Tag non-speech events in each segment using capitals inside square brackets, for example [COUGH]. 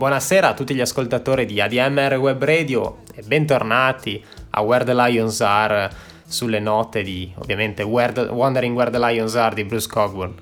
Buonasera a tutti gli ascoltatori di ADMR Web Radio e bentornati a Where the Lions Are sulle note di ovviamente Where the- Wondering Where the Lions Are di Bruce Cogburn.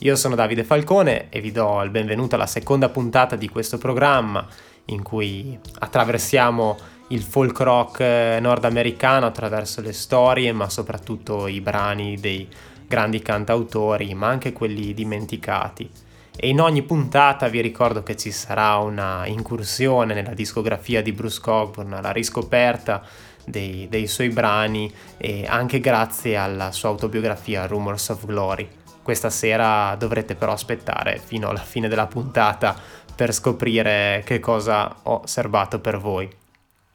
Io sono Davide Falcone e vi do il benvenuto alla seconda puntata di questo programma in cui attraversiamo il folk rock eh, nordamericano attraverso le storie ma soprattutto i brani dei grandi cantautori ma anche quelli dimenticati. E in ogni puntata vi ricordo che ci sarà una incursione nella discografia di Bruce Cockburn, la riscoperta dei, dei suoi brani e anche grazie alla sua autobiografia Rumors of Glory. Questa sera dovrete però aspettare fino alla fine della puntata per scoprire che cosa ho serbato per voi.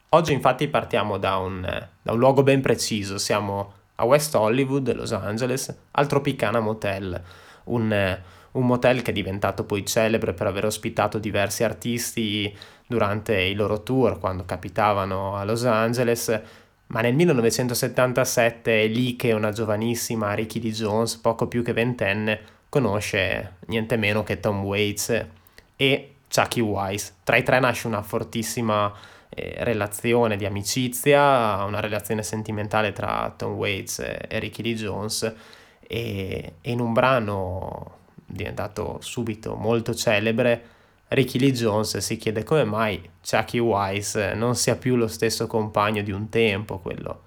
Oggi infatti partiamo da un, da un luogo ben preciso, siamo a West Hollywood, Los Angeles, al Tropicana Motel, un, un motel che è diventato poi celebre per aver ospitato diversi artisti durante i loro tour quando capitavano a Los Angeles, ma nel 1977 è lì che una giovanissima Ricky D. Jones, poco più che ventenne, conosce niente meno che Tom Waits e Chucky Wise. Tra i tre nasce una fortissima eh, relazione di amicizia, una relazione sentimentale tra Tom Waits e, Ricky D. Jones e, e in un brano diventato subito molto celebre, Ricky Lee Jones si chiede come mai Chucky Wise non sia più lo stesso compagno di un tempo, quello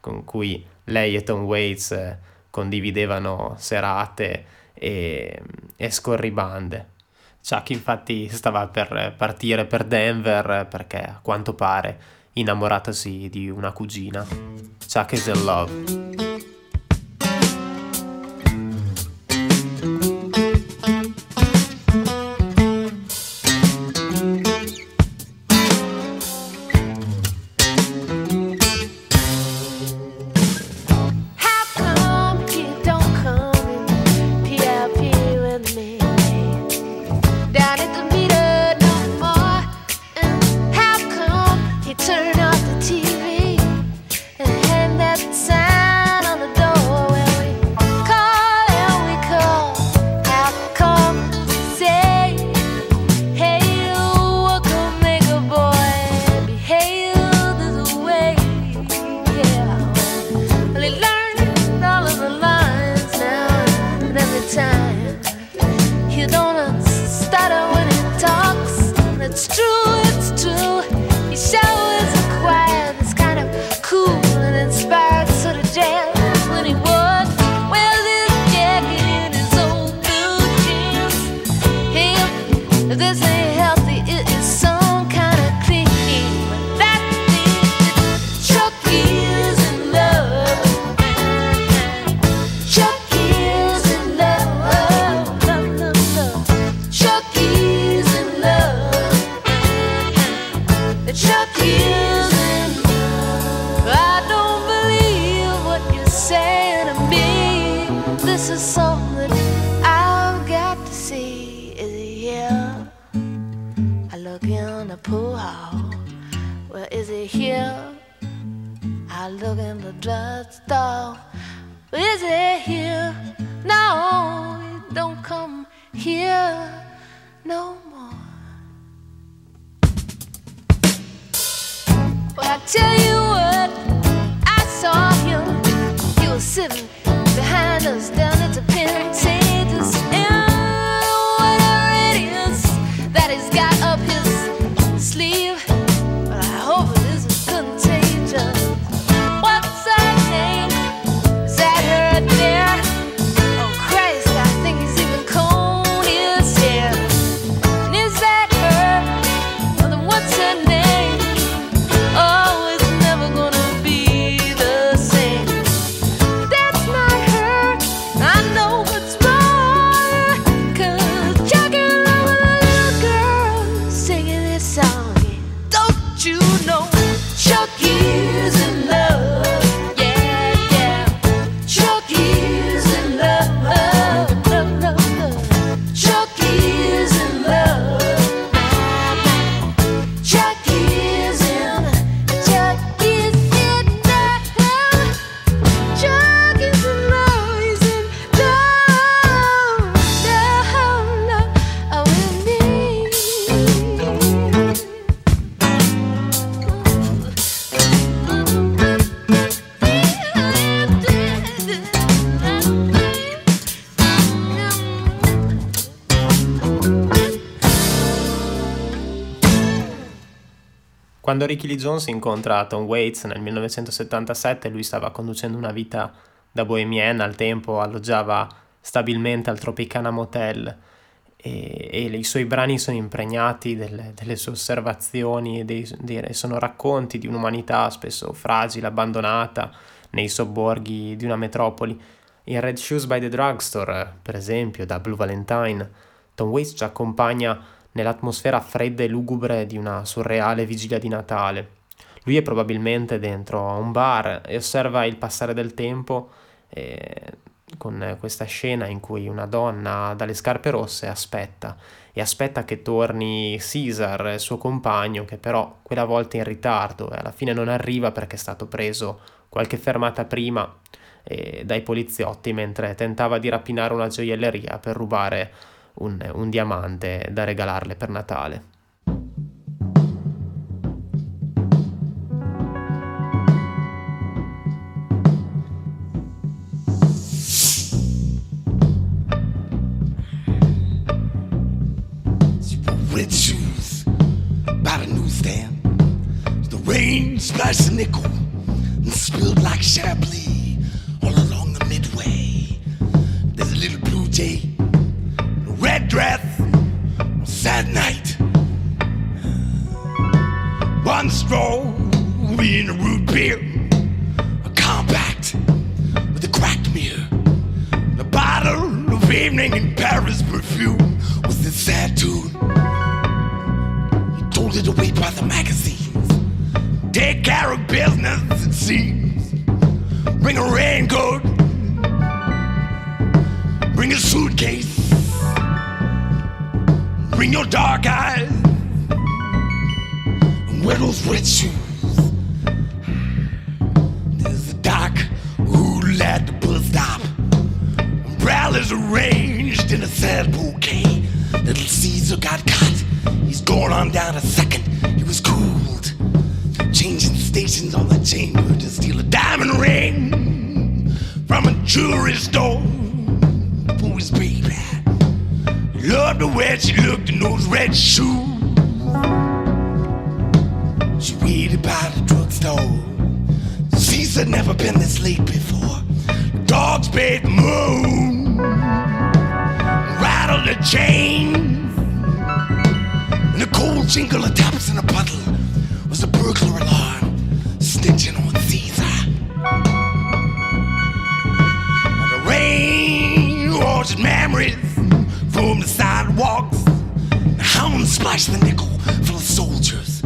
con cui lei e Tom Waits condividevano serate e, e scorribande. Chuck infatti stava per partire per Denver perché a quanto pare innamoratosi di una cugina. Chuck is in love. Quando Ricky Lee Jones incontra Tom Waits nel 1977, lui stava conducendo una vita da bohemienne, al tempo alloggiava stabilmente al Tropicana Motel e, e i suoi brani sono impregnati delle, delle sue osservazioni e dei- dei- sono racconti di un'umanità spesso fragile, abbandonata nei sobborghi di una metropoli. In Red Shoes by the Drugstore, per esempio, da Blue Valentine, Tom Waits ci accompagna nell'atmosfera fredda e lugubre di una surreale vigilia di Natale. Lui è probabilmente dentro a un bar e osserva il passare del tempo eh, con questa scena in cui una donna dalle scarpe rosse aspetta e aspetta che torni Caesar, suo compagno, che però quella volta è in ritardo e alla fine non arriva perché è stato preso qualche fermata prima eh, dai poliziotti mentre tentava di rapinare una gioielleria per rubare un, un diamante da regalarle per Natale. A nickel and spilled like Chablis a sad night. One we in a root beer, a compact with a cracked mirror. A bottle of evening in Paris perfume was this sad tune. He told it away by the magazines. Take care of business, it seems. Bring a raincoat. Bring a suitcase. Bring your dark eyes. And wear those red shoes. There's a dock who at the bus stop. Umbrellas arranged in a sad bouquet. Little Caesar got caught. He's going on down a second. He was cooled. Changing stations on the chamber to steal a diamond ring from a jewelry store Loved the way she looked in those red shoes. She waited by the drugstore. Caesar never been this late before. Dogs paid moon, rattled the chain. And the cold jingle of taps in a puddle the nickel full of soldiers.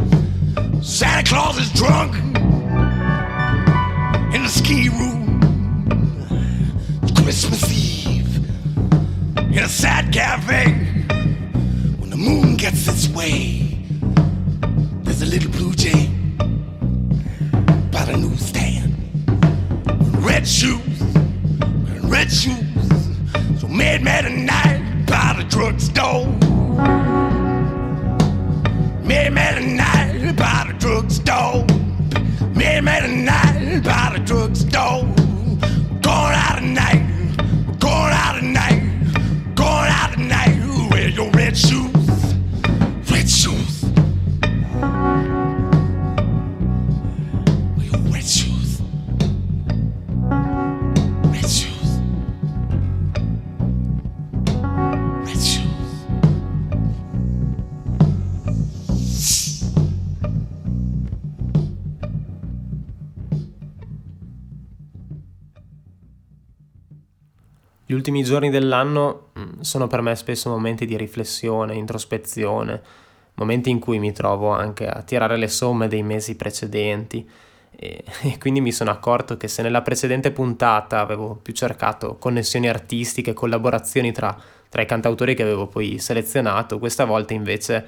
Santa Claus is drunk in the ski room. It's Christmas Eve in a sad cafe. When the moon gets its way, there's a little blue jay by the newsstand. Red shoes, red shoes. So mad, mad at night by the drugstore. Mad, mad at night by the drugstore. Mad, mad at night by the drugstore. Going out tonight, going out tonight, going out tonight. Wear your red shoes, ultimi giorni dell'anno mm, sono per me spesso momenti di riflessione, introspezione, momenti in cui mi trovo anche a tirare le somme dei mesi precedenti e, [LAUGHS] e quindi mi sono accorto che se nella precedente puntata avevo più cercato connessioni artistiche, collaborazioni tra tra i cantautori che avevo poi selezionato. Questa volta invece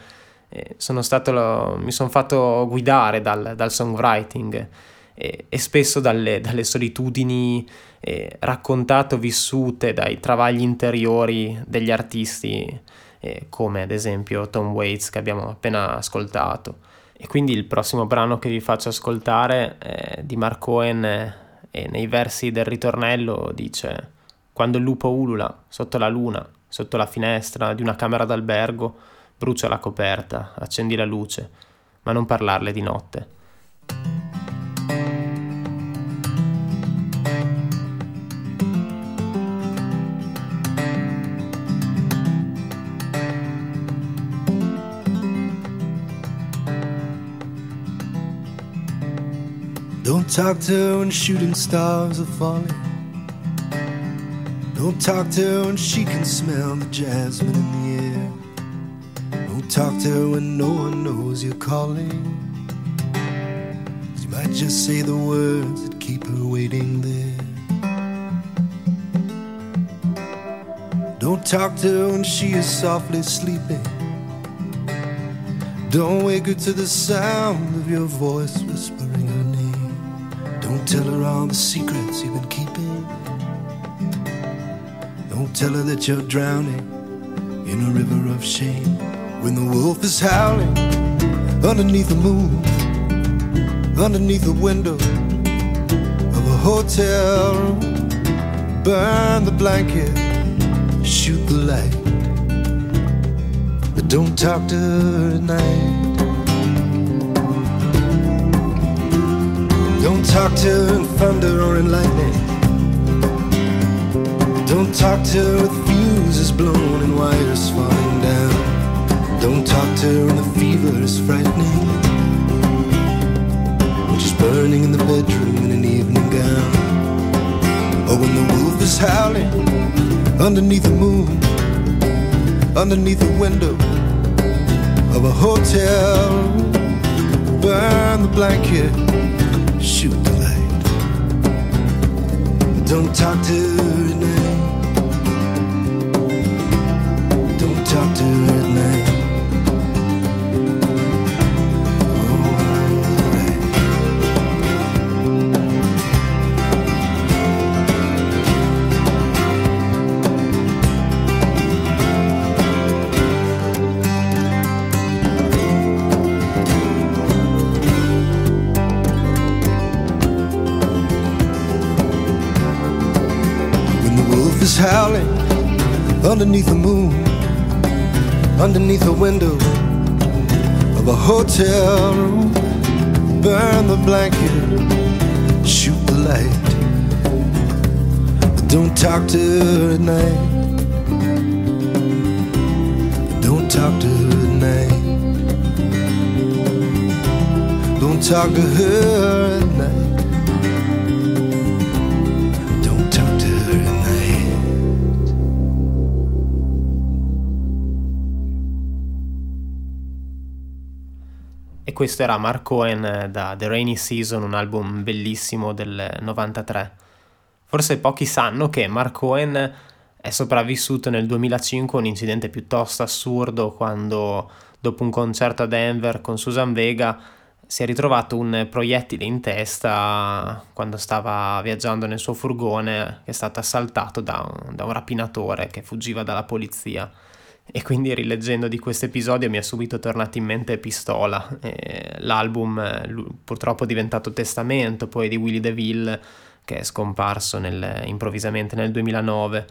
eh, sono stato, mi sono fatto guidare dal, dal songwriting e, e spesso dalle, dalle solitudini eh, raccontate o vissute, dai travagli interiori degli artisti eh, come ad esempio Tom Waits che abbiamo appena ascoltato. E quindi il prossimo brano che vi faccio ascoltare è di Mark Cohen e nei versi del ritornello dice Quando il lupo ulula sotto la luna, sotto la finestra di una camera d'albergo, brucia la coperta, accendi la luce, ma non parlarle di notte. Don't talk to her when shooting stars are falling. Don't talk to her when she can smell the jasmine in the air. Don't talk to her when no one knows you're calling. She might just say the words that keep her waiting there. Don't talk to her when she is softly sleeping. Don't wake her to the sound of your voice whispering tell her all the secrets you've been keeping. Don't tell her that you're drowning in a river of shame. When the wolf is howling underneath the moon, underneath the window of a hotel room, burn the blanket, shoot the light. But don't talk to her at night. Don't talk to her in thunder or in lightning. Don't talk to her with fuses blown and wires falling down. Don't talk to her when the fever is frightening. When she's burning in the bedroom in an evening gown. Or when the wolf is howling underneath the moon, underneath the window of a hotel. Burn the blanket, shoot the light. Don't talk to her at underneath the moon, underneath the window of a hotel room, burn the blanket, shoot the light. Don't talk to her at night. Don't talk to her at night. Don't talk to her at night. Questo era Mark Cohen eh, da The Rainy Season, un album bellissimo del 93. Forse pochi sanno che Mark Cohen è sopravvissuto nel 2005 a un incidente piuttosto assurdo quando, dopo un concerto a Denver con Susan Vega, si è ritrovato un proiettile in testa quando stava viaggiando nel suo furgone che è stato assaltato da un, da un rapinatore che fuggiva dalla polizia. E quindi rileggendo di questo episodio mi è subito tornato in mente Pistola, e l'album eh, purtroppo diventato testamento poi di Willie DeVille che è scomparso nel- improvvisamente nel 2009.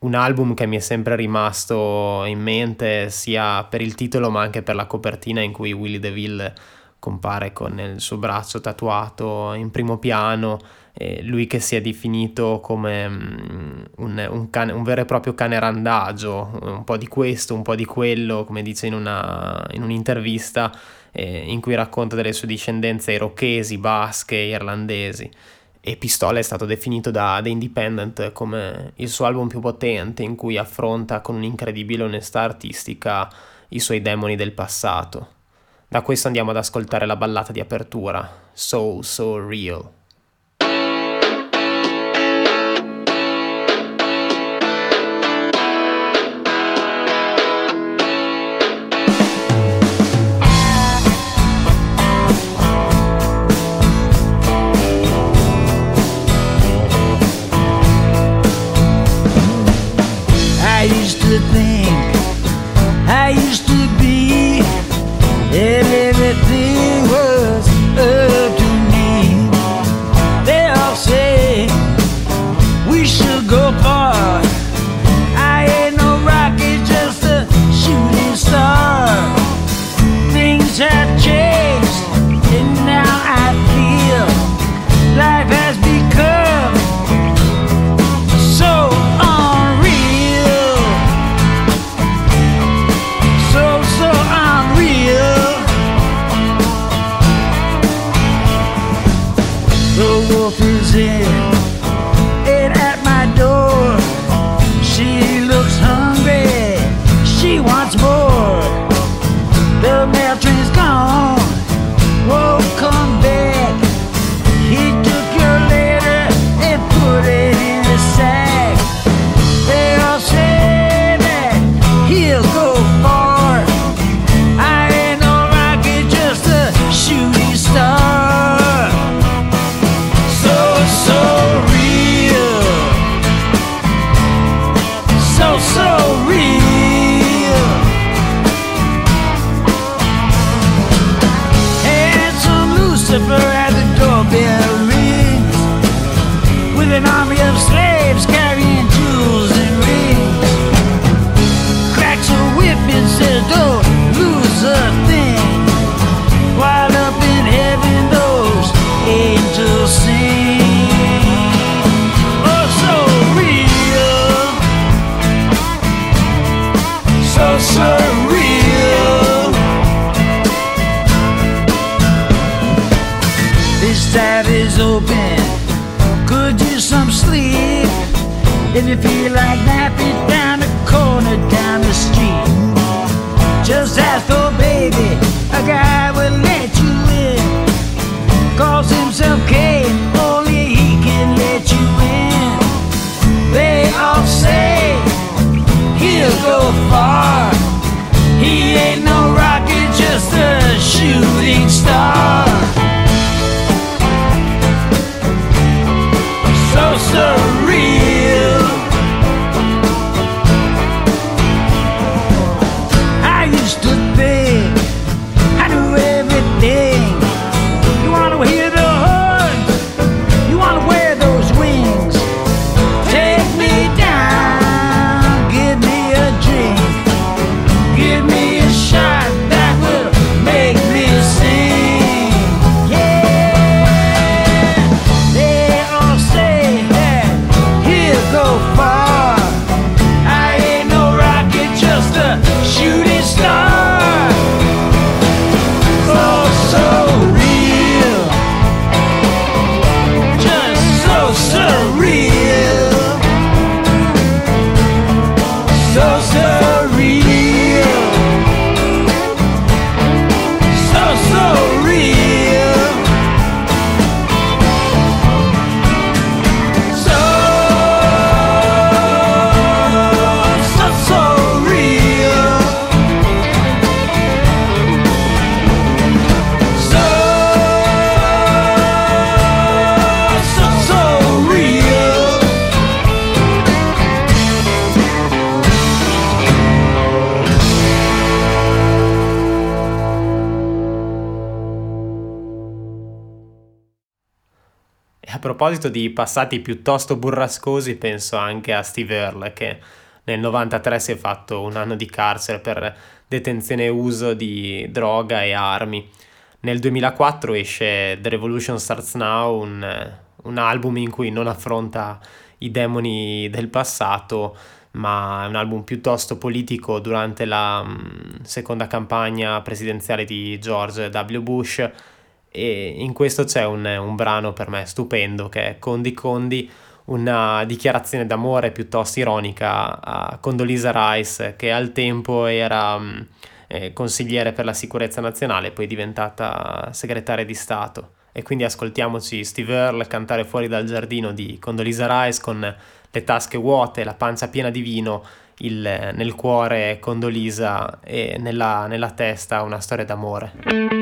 Un album che mi è sempre rimasto in mente sia per il titolo ma anche per la copertina in cui Willie DeVille compare con il suo braccio tatuato in primo piano, e lui che si è definito come mm, un, un cane- un vero e proprio cane randagio, un po' di questo, un po' di quello, come dice in, una, in un'intervista eh, in cui racconta delle sue discendenze irocchesi, basche, irlandesi. E Pistola è stato definito da The Independent come il suo album più potente, in cui affronta con un'incredibile onestà artistica i suoi demoni del passato. Da questo andiamo ad ascoltare la ballata di apertura, So So Real. proposito di passati piuttosto burrascosi, penso anche a Steve Earle che nel 93 si è fatto un anno di carcere per detenzione e uso di droga e armi. Nel 2004 esce The Revolution Starts Now, un, un album in cui non affronta i demoni del passato, ma è un album piuttosto politico durante la mh, seconda campagna presidenziale di George W. Bush e in questo c'è un, un brano per me stupendo che è Condi Condi, una dichiarazione d'amore piuttosto ironica a Condolisa Rice che al tempo era mm, eh, consigliere per la sicurezza nazionale, poi diventata segretaria di Stato. E quindi ascoltiamoci Steve Earle cantare fuori dal giardino di Condolisa Rice con le tasche vuote, la pancia piena di vino, il, nel cuore Condolisa e nella, nella testa una storia d'amore.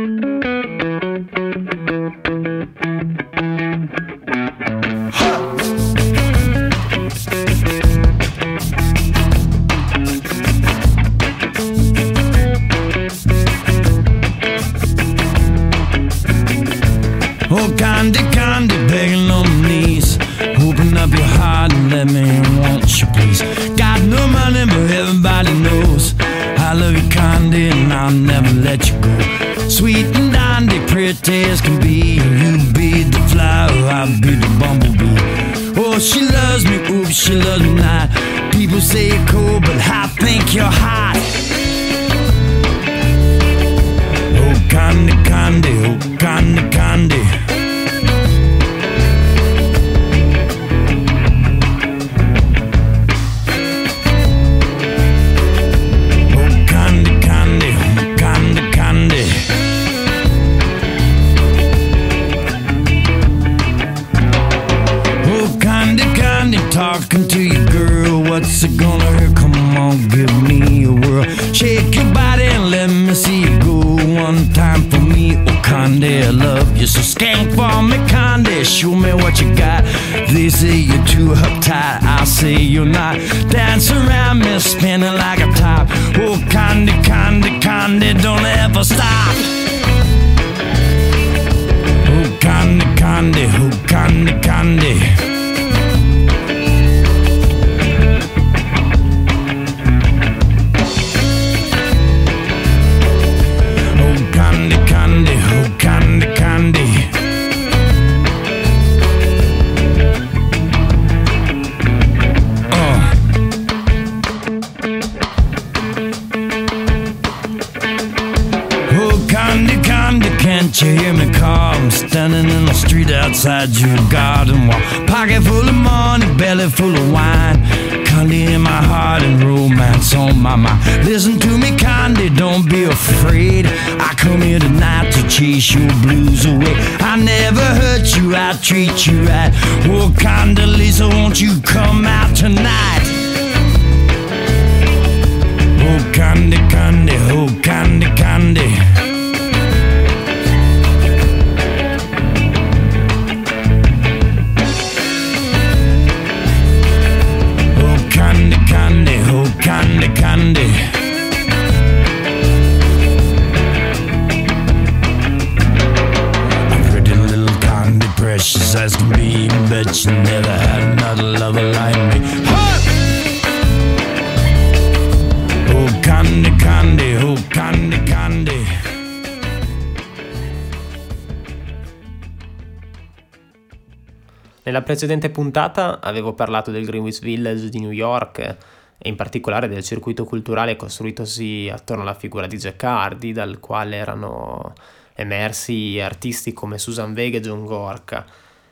Precedente puntata avevo parlato del Greenwich Village di New York e in particolare del circuito culturale costruitosi attorno alla figura di Hardy, dal quale erano emersi artisti come Susan Vega e John Gorka.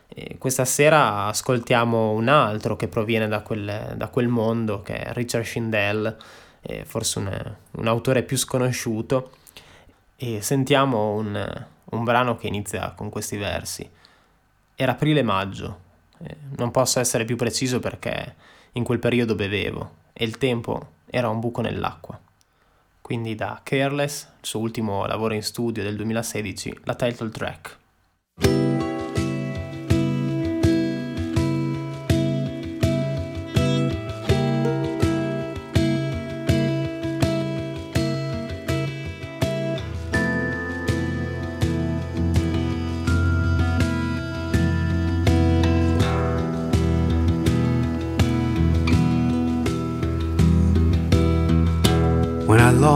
E questa sera ascoltiamo un altro che proviene da quel, da quel mondo, che è Richard Schindel, forse un, un autore più sconosciuto, e sentiamo un, un brano che inizia con questi versi. Era aprile-maggio, non posso essere più preciso perché in quel periodo bevevo e il tempo era un buco nell'acqua. Quindi da Careless, il suo ultimo lavoro in studio del 2016, la title track.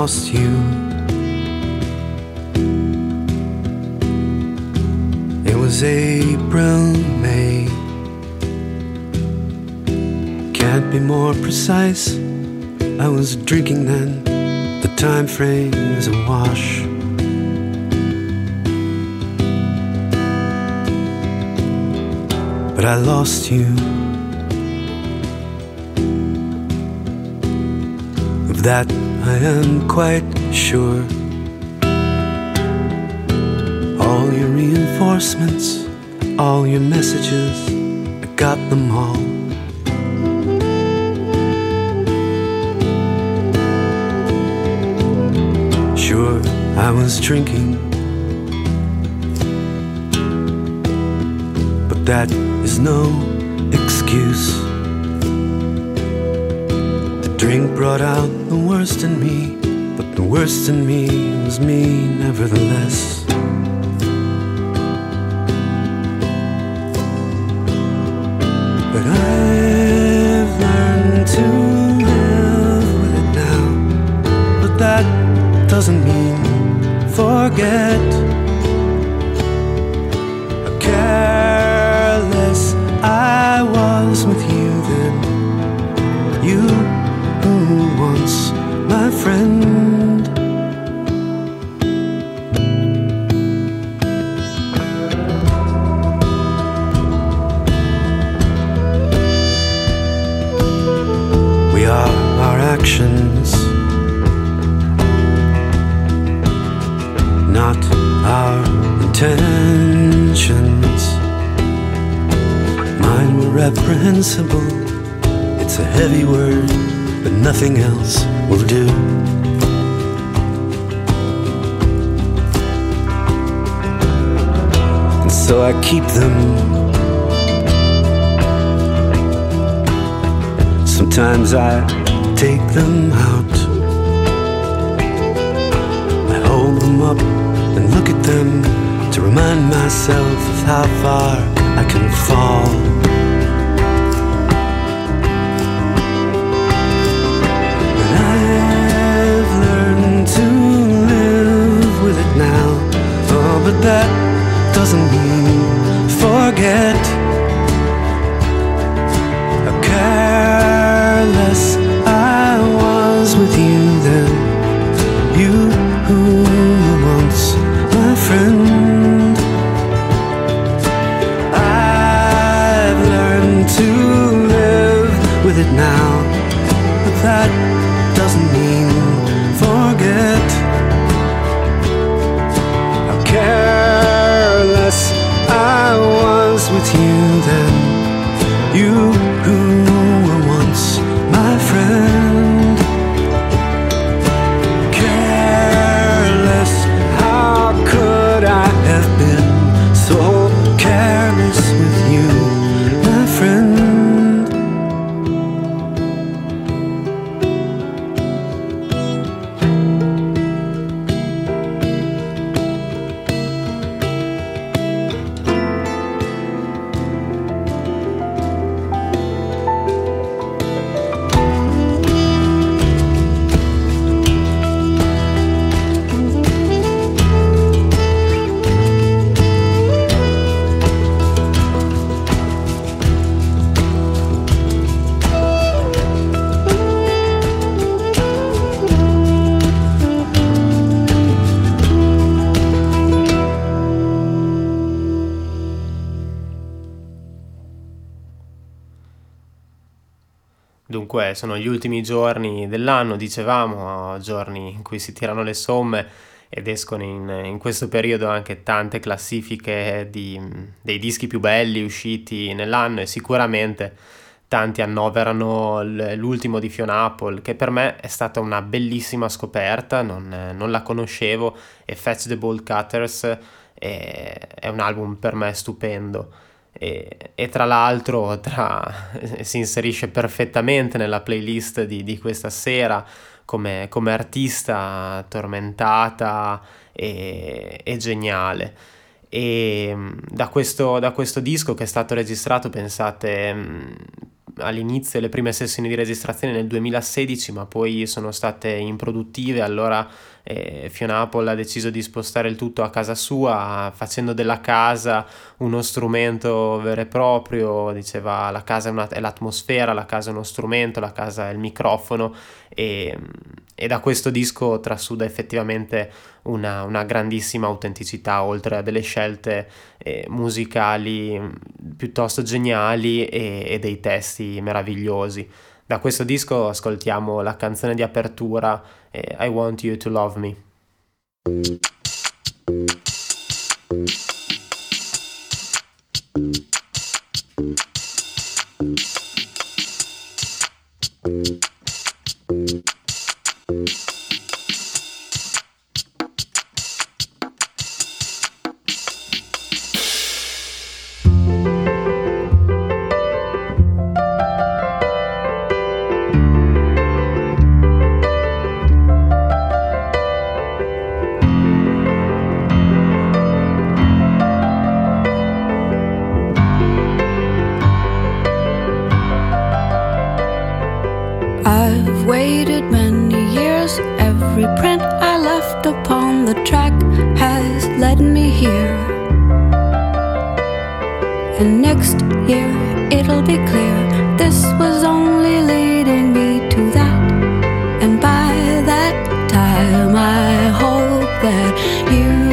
Lost you. It was April, May. Can't be more precise. I was drinking then. The time frame is wash. But I lost you. Of that I am quite sure. All your reinforcements, all your messages, I got them all. Sure, I was drinking, but that is no excuse. The drink brought out worst in me, but the worst in me was me nevertheless. But I've learned to live with it now. But that doesn't mean forget. Sono gli ultimi giorni dell'anno, dicevamo, giorni in cui si tirano le somme ed escono in, in questo periodo anche tante classifiche di- dei dischi più belli usciti nell'anno e sicuramente tanti annoverano l'ultimo di Fiona Apple, che per me è stata una bellissima scoperta, non, non la conoscevo, e Fetch the Bolt Cutters è, è un album per me stupendo. E, e tra l'altro tra- [LAUGHS] si inserisce perfettamente nella playlist di, di questa sera come, come artista tormentata e, e geniale. E mh, da questo, da questo disco che è stato registrato, pensate, mh, all'inizio le prime sessioni di registrazione nel 2016, ma poi sono state improduttive, allora eh, Fiona Apple ha deciso di spostare il tutto a casa sua, facendo della casa uno strumento vero e proprio, diceva la casa è, una- è l'atmosfera, la casa è uno strumento, la casa è il microfono e, e da questo disco trasuda effettivamente una, una grandissima autenticità, oltre a delle scelte eh, musicali piuttosto geniali e, e dei testi meravigliosi. Da questo disco ascoltiamo la canzone di apertura eh, I Want You to Love Me. That time, I hope that you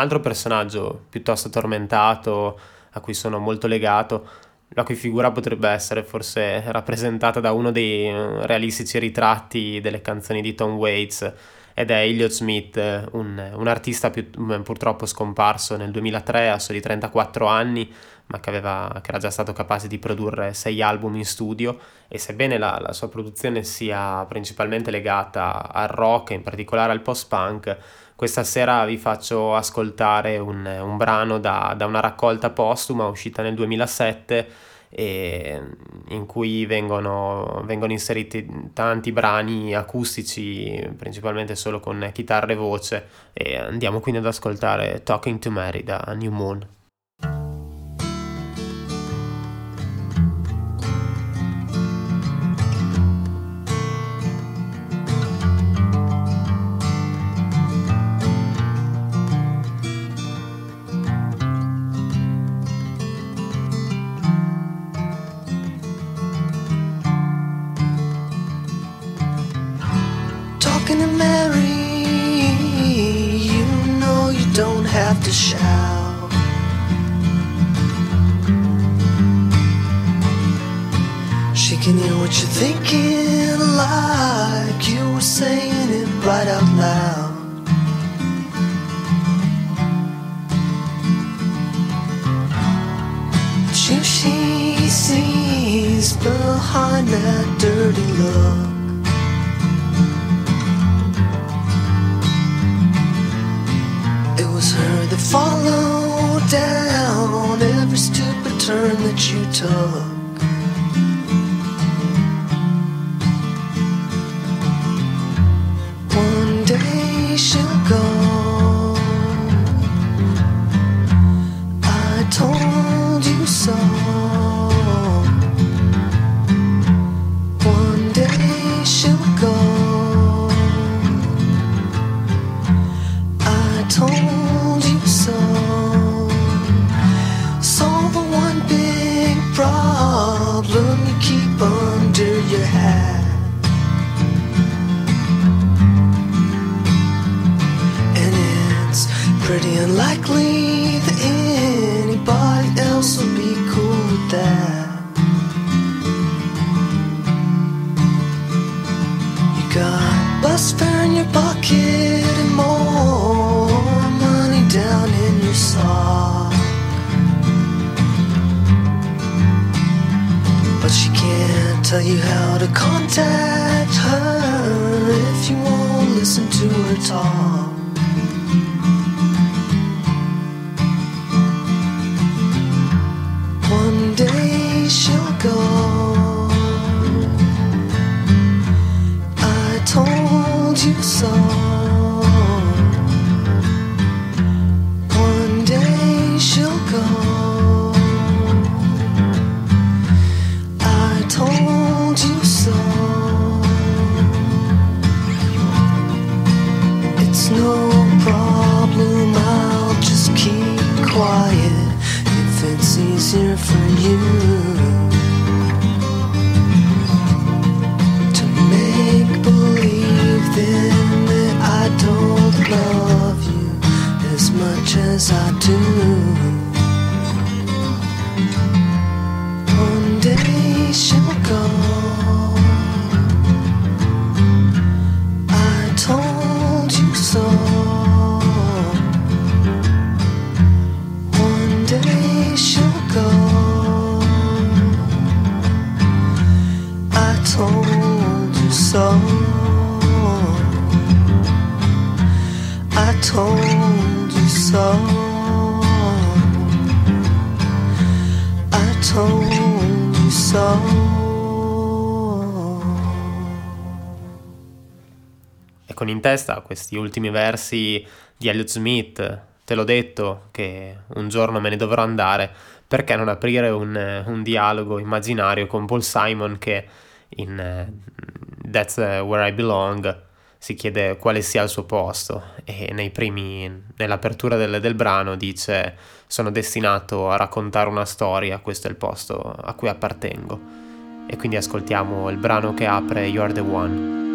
altro personaggio piuttosto tormentato, a cui sono molto legato, la cui figura potrebbe essere forse rappresentata da uno dei eh, realistici ritratti delle canzoni di Tom Waits, ed è Elliot Smith, un, un artista più, purtroppo scomparso nel 2003 a soli 34 anni, ma che, aveva, che, era già stato capace di produrre sei album in studio e sebbene la, la sua produzione sia principalmente legata al rock, in particolare al post-punk, questa sera vi faccio ascoltare un, un brano da, da, una raccolta postuma uscita nel 2007 e in cui vengono, vengono, inseriti tanti brani acustici, principalmente solo con chitarra e voce, e andiamo quindi ad ascoltare Talking to Mary da New Moon. pretty unlikely that anybody else will be cool with that. You got bus fare in your pocket and more money down in your sock. But she can't tell you how to contact her if you won't listen to her talk. Testa questi ultimi versi di Elliot Smith, te l'ho detto che un giorno me ne dovrò andare, perché non aprire un, un dialogo immaginario con Paul Simon che in uh, That's Where I Belong si chiede quale sia il suo posto e nei primi, nell'apertura del, del brano dice sono destinato a raccontare una storia, questo è il posto a cui appartengo. E quindi ascoltiamo il brano che apre You're the One.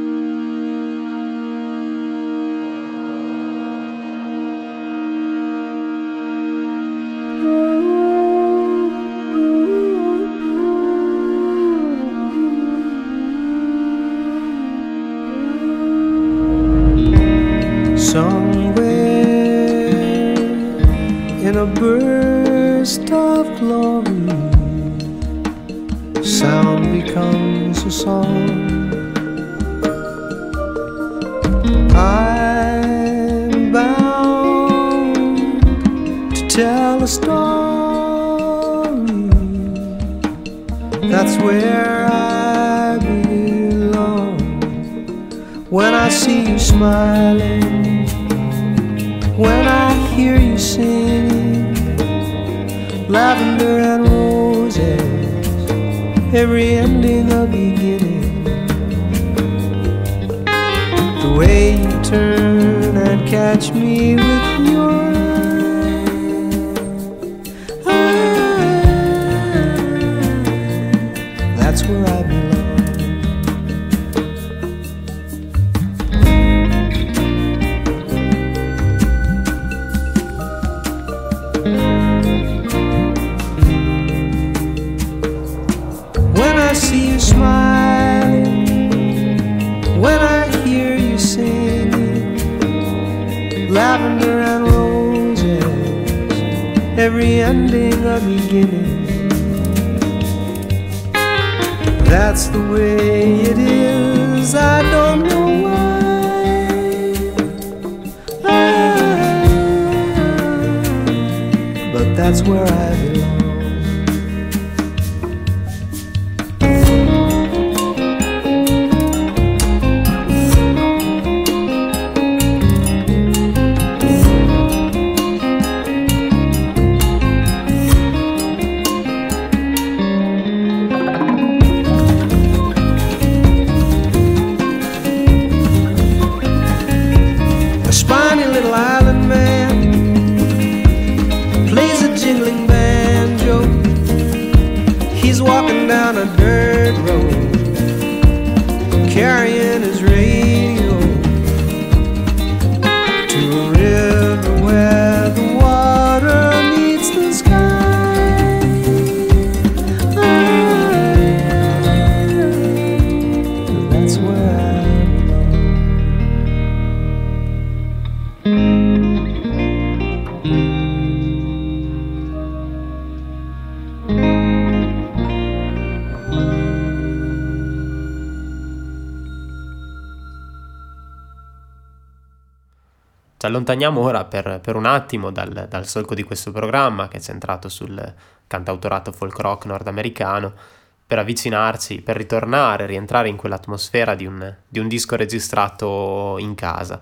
Lavender and roses, every ending a beginning. That's the way it is, I don't know why. But that's where I Ci allontaniamo ora per, per un attimo dal, dal solco di questo programma che è centrato sul cantautorato folk rock nordamericano per avvicinarci, per ritornare, rientrare in quell'atmosfera di un, di un disco registrato in casa.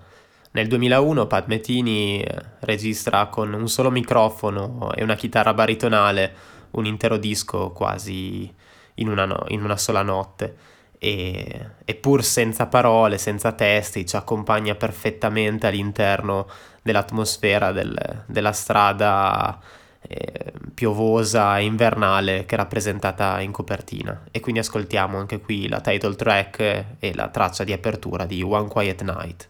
Nel 2001 Pat Metini eh, registra con un solo microfono e una chitarra baritonale un intero disco quasi in una, no- in una sola notte e, e pur senza parole, senza testi, ci accompagna perfettamente all'interno dell'atmosfera del- della strada eh, piovosa e invernale che è rappresentata in copertina. E quindi ascoltiamo anche qui la title track e la traccia di apertura di One Quiet Night.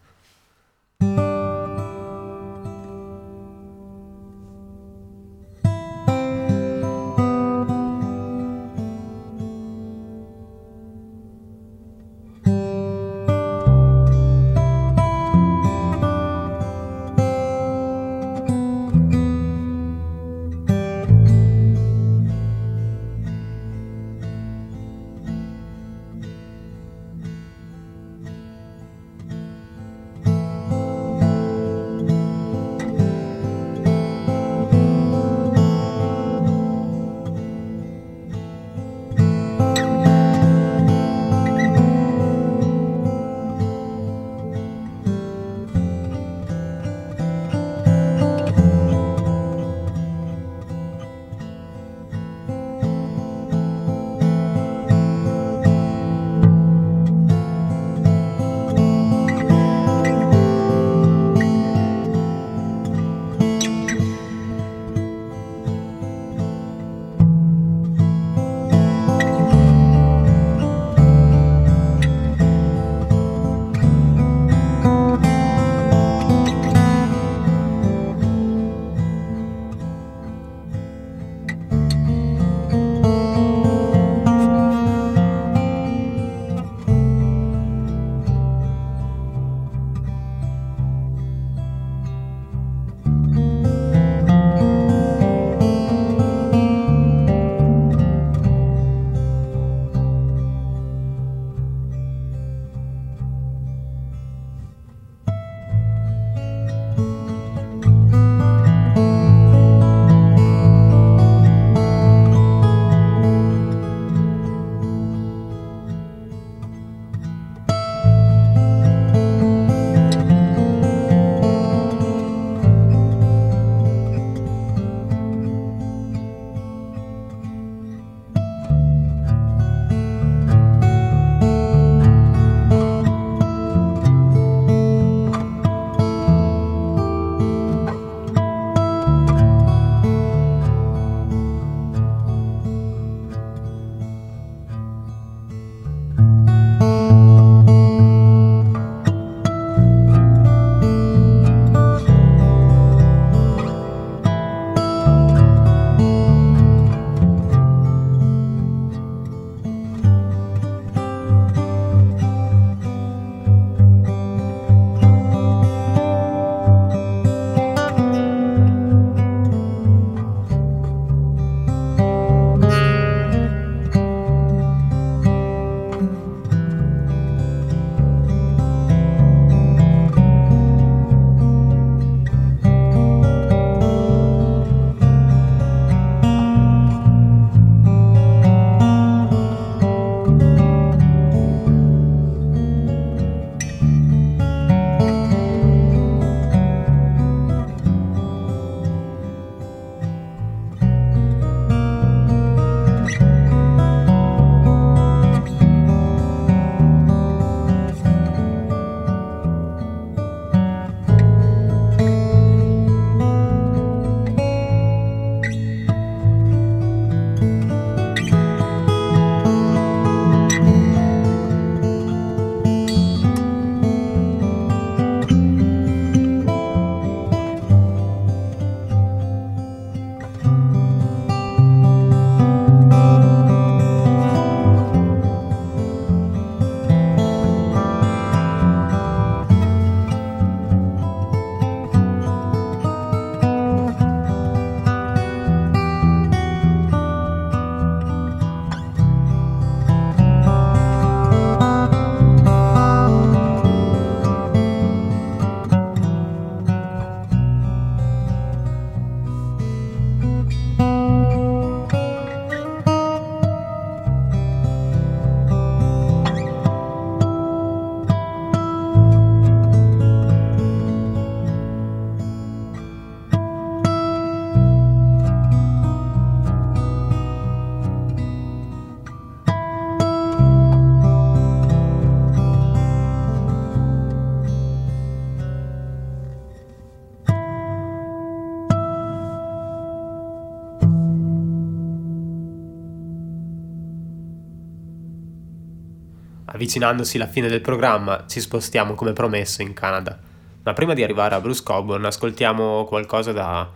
Avvicinandosi alla fine del programma, ci spostiamo come promesso in Canada. Ma prima di arrivare a Bruce Coburn, ascoltiamo qualcosa da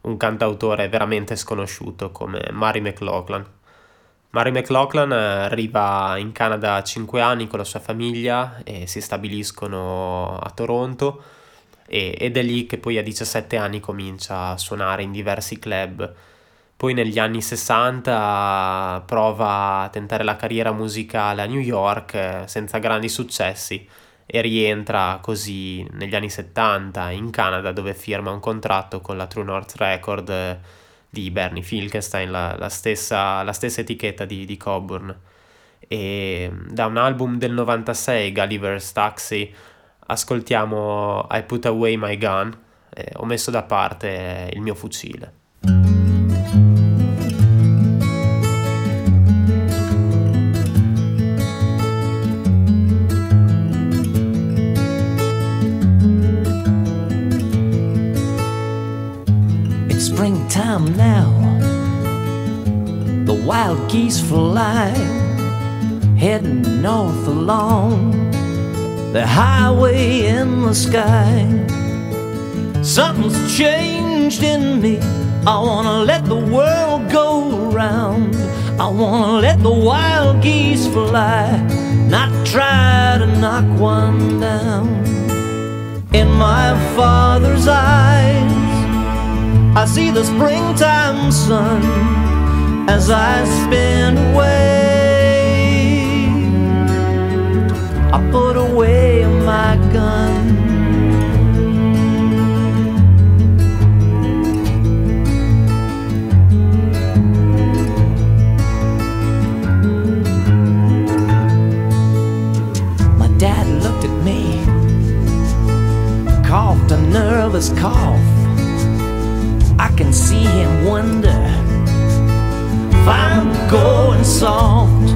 un cantautore veramente sconosciuto come Mary McLaughlin. Mary McLaughlin arriva in Canada a 5 anni con la sua famiglia e si stabiliscono a Toronto e, ed è lì che poi a 17 anni comincia a suonare in diversi club. Poi negli anni 60 prova a tentare la carriera musicale a New York eh, senza grandi successi e rientra così negli anni 70 in Canada dove firma un contratto con la True North Record eh, di Bernie Filkenstein, la, la, stessa, la stessa, etichetta di, di, Coburn. E da un album del 96, Gulliver's Taxi, ascoltiamo I Put Away My Gun, eh, ho messo da parte il mio fucile. Wild geese fly, heading north along the highway in the sky. Something's changed in me. I wanna let the world go around. I wanna let the wild geese fly, not try to knock one down. In my father's eyes, I see the springtime sun as I spin away. I put away my gun. My dad looked at me, coughed a nervous cough. I can see him wonder if I'm going soft.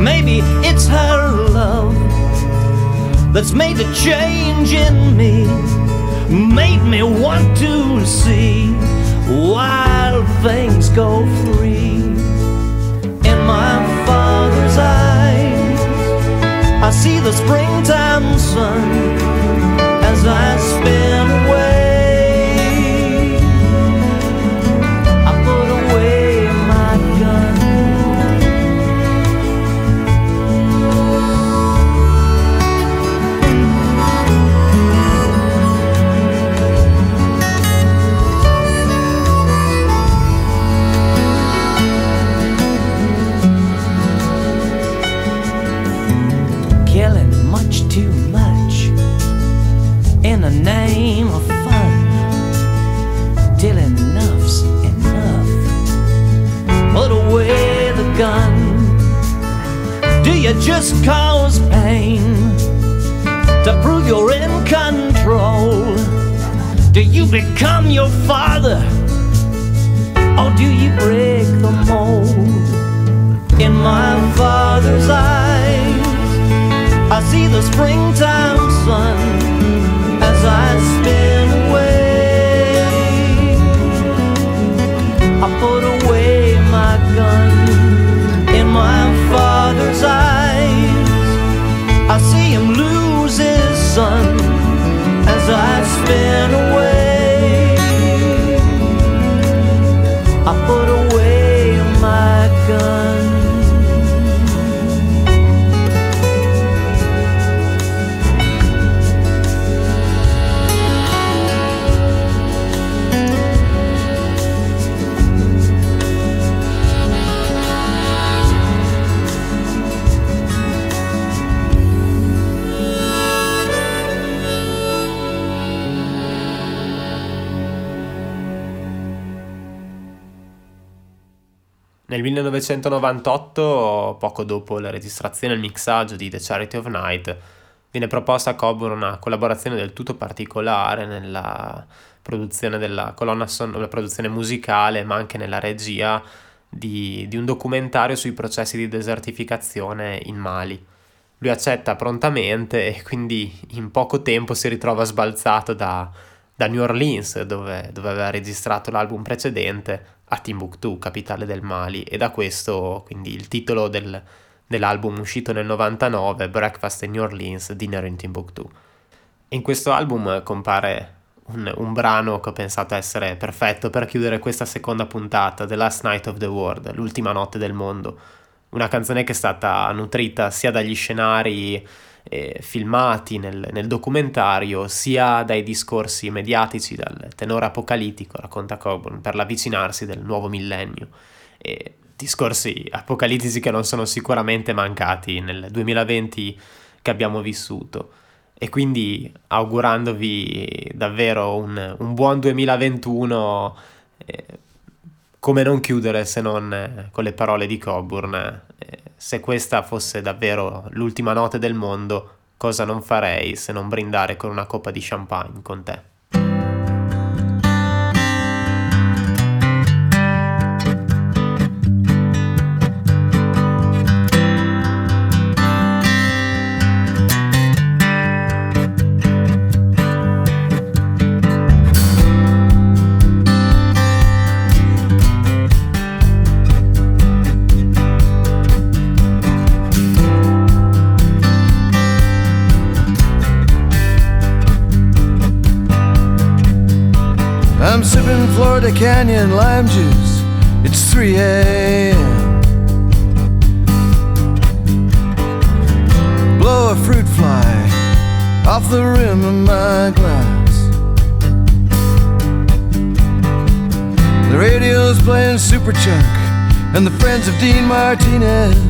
Maybe it's her love that's made a change in me, made me want to see wild things go free. In my father's eyes, I see the springtime sun as I spin you just cause pain to prove you're in control? Do you become your father? Or do you break the mold? In my father's eyes, I see the springtime sun as I spin away. I put Nel 1998, poco dopo la registrazione e il mixaggio di The Charity of Night, viene proposta a Coburn una collaborazione del tutto particolare nella produzione della colonna sonora, produzione musicale, ma anche nella regia di, di un documentario sui processi di desertificazione in Mali. Lui accetta prontamente e quindi in poco tempo si ritrova sbalzato da, da New Orleans, dove, dove aveva registrato l'album precedente, a Timbuktu, capitale del Mali, e da questo quindi il titolo del, dell'album uscito nel 99, Breakfast in New Orleans, Dinner in Timbuktu. In questo album compare un, un, brano che ho pensato essere perfetto per chiudere questa seconda puntata, The Last Night of the World, l'ultima notte del mondo. Una canzone che è stata nutrita sia dagli scenari eh, filmati nel, nel, documentario, sia dai discorsi mediatici, dal tenore apocalittico, racconta Coburn, per l'avvicinarsi del nuovo millennio. E discorsi apocalittici che non sono sicuramente mancati nel 2020 che abbiamo vissuto e quindi augurandovi davvero un, un buon 2021 eh, come non chiudere se non eh, con le parole di Coburn eh, se questa fosse davvero l'ultima notte del mondo cosa non farei se non brindare con una coppa di champagne con te Florida Canyon lime juice. It's 3 a.m. Blow a fruit fly off the rim of my glass. The radio's playing Superchunk and the friends of Dean Martinez.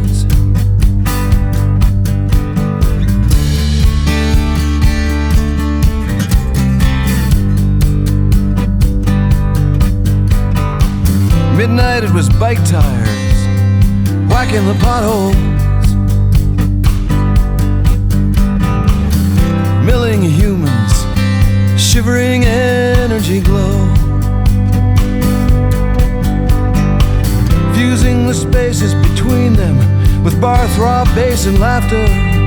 Midnight it was bike tires whacking the potholes. Milling humans, shivering energy glow. Fusing the spaces between them with bar throb bass and laughter.